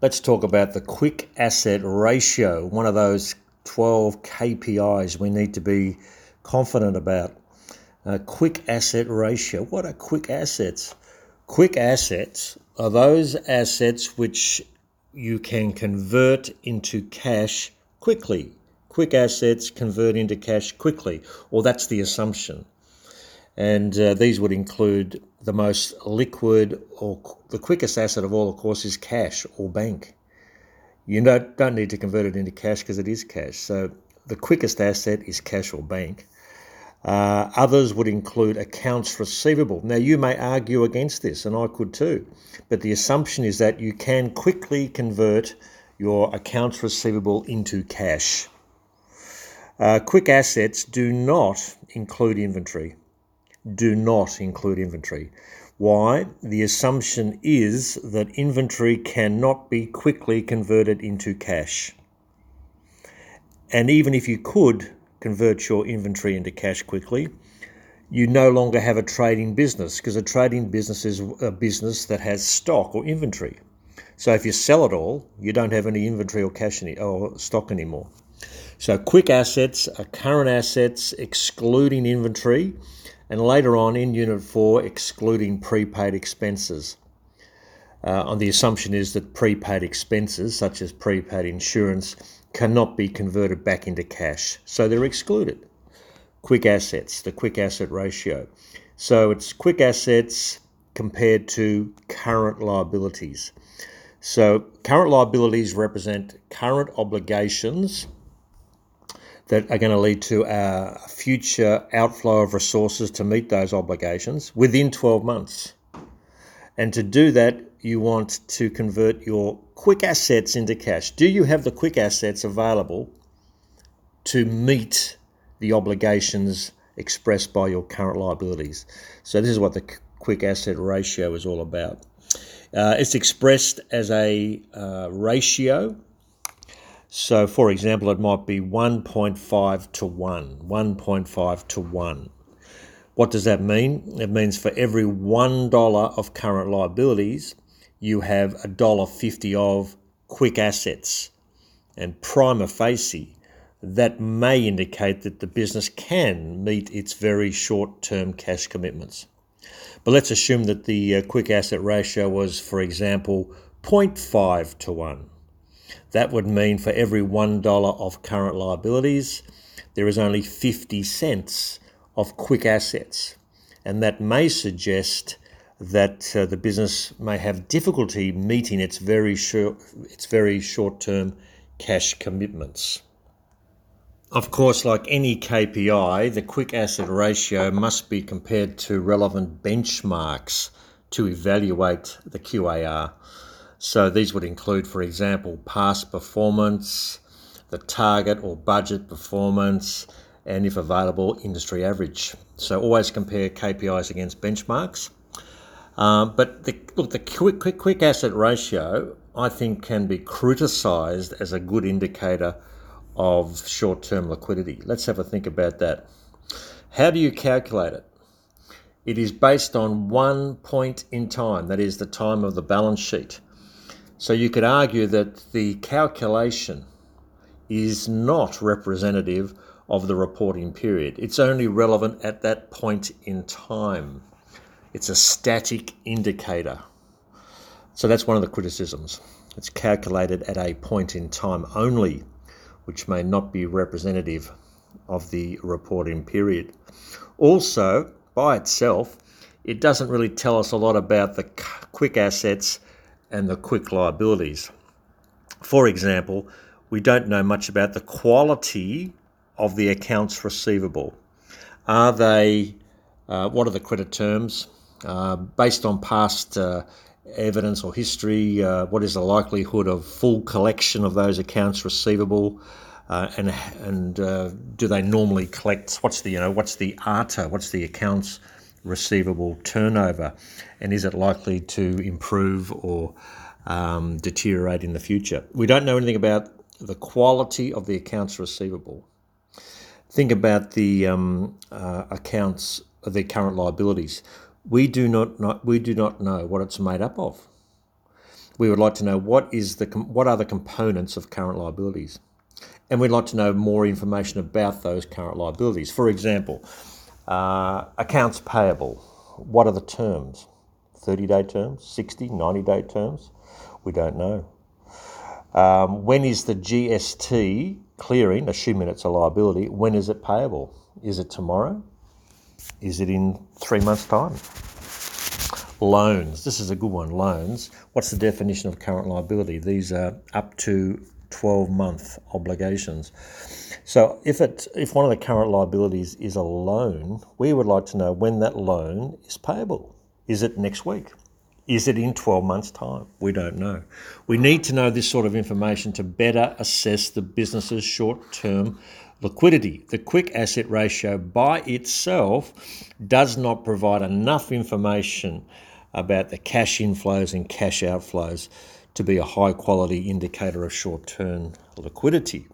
Let's talk about the quick asset ratio, one of those 12 KPIs we need to be confident about. Uh, quick asset ratio. What are quick assets? Quick assets are those assets which you can convert into cash quickly. Quick assets convert into cash quickly, or that's the assumption. And uh, these would include the most liquid or the quickest asset of all, of course, is cash or bank. You don't, don't need to convert it into cash because it is cash. So the quickest asset is cash or bank. Uh, others would include accounts receivable. Now, you may argue against this, and I could too, but the assumption is that you can quickly convert your accounts receivable into cash. Uh, quick assets do not include inventory do not include inventory. Why? The assumption is that inventory cannot be quickly converted into cash. And even if you could convert your inventory into cash quickly, you no longer have a trading business because a trading business is a business that has stock or inventory. So if you sell it all, you don't have any inventory or cash any, or stock anymore. So quick assets are current assets excluding inventory and later on in Unit 4, excluding prepaid expenses. Uh, on the assumption is that prepaid expenses, such as prepaid insurance, cannot be converted back into cash, so they're excluded. Quick assets, the quick asset ratio. So it's quick assets compared to current liabilities. So current liabilities represent current obligations that are going to lead to a future outflow of resources to meet those obligations within 12 months. And to do that, you want to convert your quick assets into cash. Do you have the quick assets available to meet the obligations expressed by your current liabilities? So, this is what the quick asset ratio is all about. Uh, it's expressed as a uh, ratio so, for example, it might be 1.5 to 1, 1.5 to 1. What does that mean? It means for every $1 of current liabilities, you have $1.50 of quick assets. And prima facie, that may indicate that the business can meet its very short term cash commitments. But let's assume that the uh, quick asset ratio was, for example, 0.5 to 1. That would mean for every $1 of current liabilities, there is only 50 cents of quick assets. And that may suggest that uh, the business may have difficulty meeting its very short, its very short-term cash commitments. Of course, like any KPI, the quick asset ratio must be compared to relevant benchmarks to evaluate the QAR. So these would include, for example, past performance, the target or budget performance, and if available, industry average. So always compare KPIs against benchmarks. Um, but the, look, the quick, quick, quick asset ratio, I think, can be criticised as a good indicator of short term liquidity. Let's have a think about that. How do you calculate it? It is based on one point in time, that is the time of the balance sheet. So you could argue that the calculation is not representative of the reporting period. It's only relevant at that point in time. It's a static indicator. So that's one of the criticisms. It's calculated at a point in time only, which may not be representative of the reporting period. Also, by itself, it doesn't really tell us a lot about the quick assets and the quick liabilities. For example, we don't know much about the quality of the accounts receivable. Are they, uh, what are the credit terms? Uh, based on past uh, evidence or history, uh, what is the likelihood of full collection of those accounts receivable? Uh, and and uh, do they normally collect? What's the you know what's the ARTA? What's the accounts receivable turnover, and is it likely to improve or um, deteriorate in the future? We don't know anything about the quality of the accounts receivable. Think about the um, uh, accounts, the current liabilities. We do not, not we do not know what it's made up of. we would like to know what is the what are the components of current liabilities, and we'd like to know more information about those current liabilities. For example, uh, accounts payable. What are the terms? 30 day terms, 60, 90 day terms? We don't know. Um, when is the GST clearing, assuming it's a liability, when is it payable? Is it tomorrow? Is it in three months' time? Loans. This is a good one. Loans. What's the definition of current liability? These are up to 12 month obligations. So if it if one of the current liabilities is a loan, we would like to know when that loan is payable. Is it next week? Is it in 12 months' time? We don't know. We need to know this sort of information to better assess the business's short term liquidity. The quick asset ratio by itself does not provide enough information about the cash inflows and cash outflows to be a high quality indicator of short term liquidity.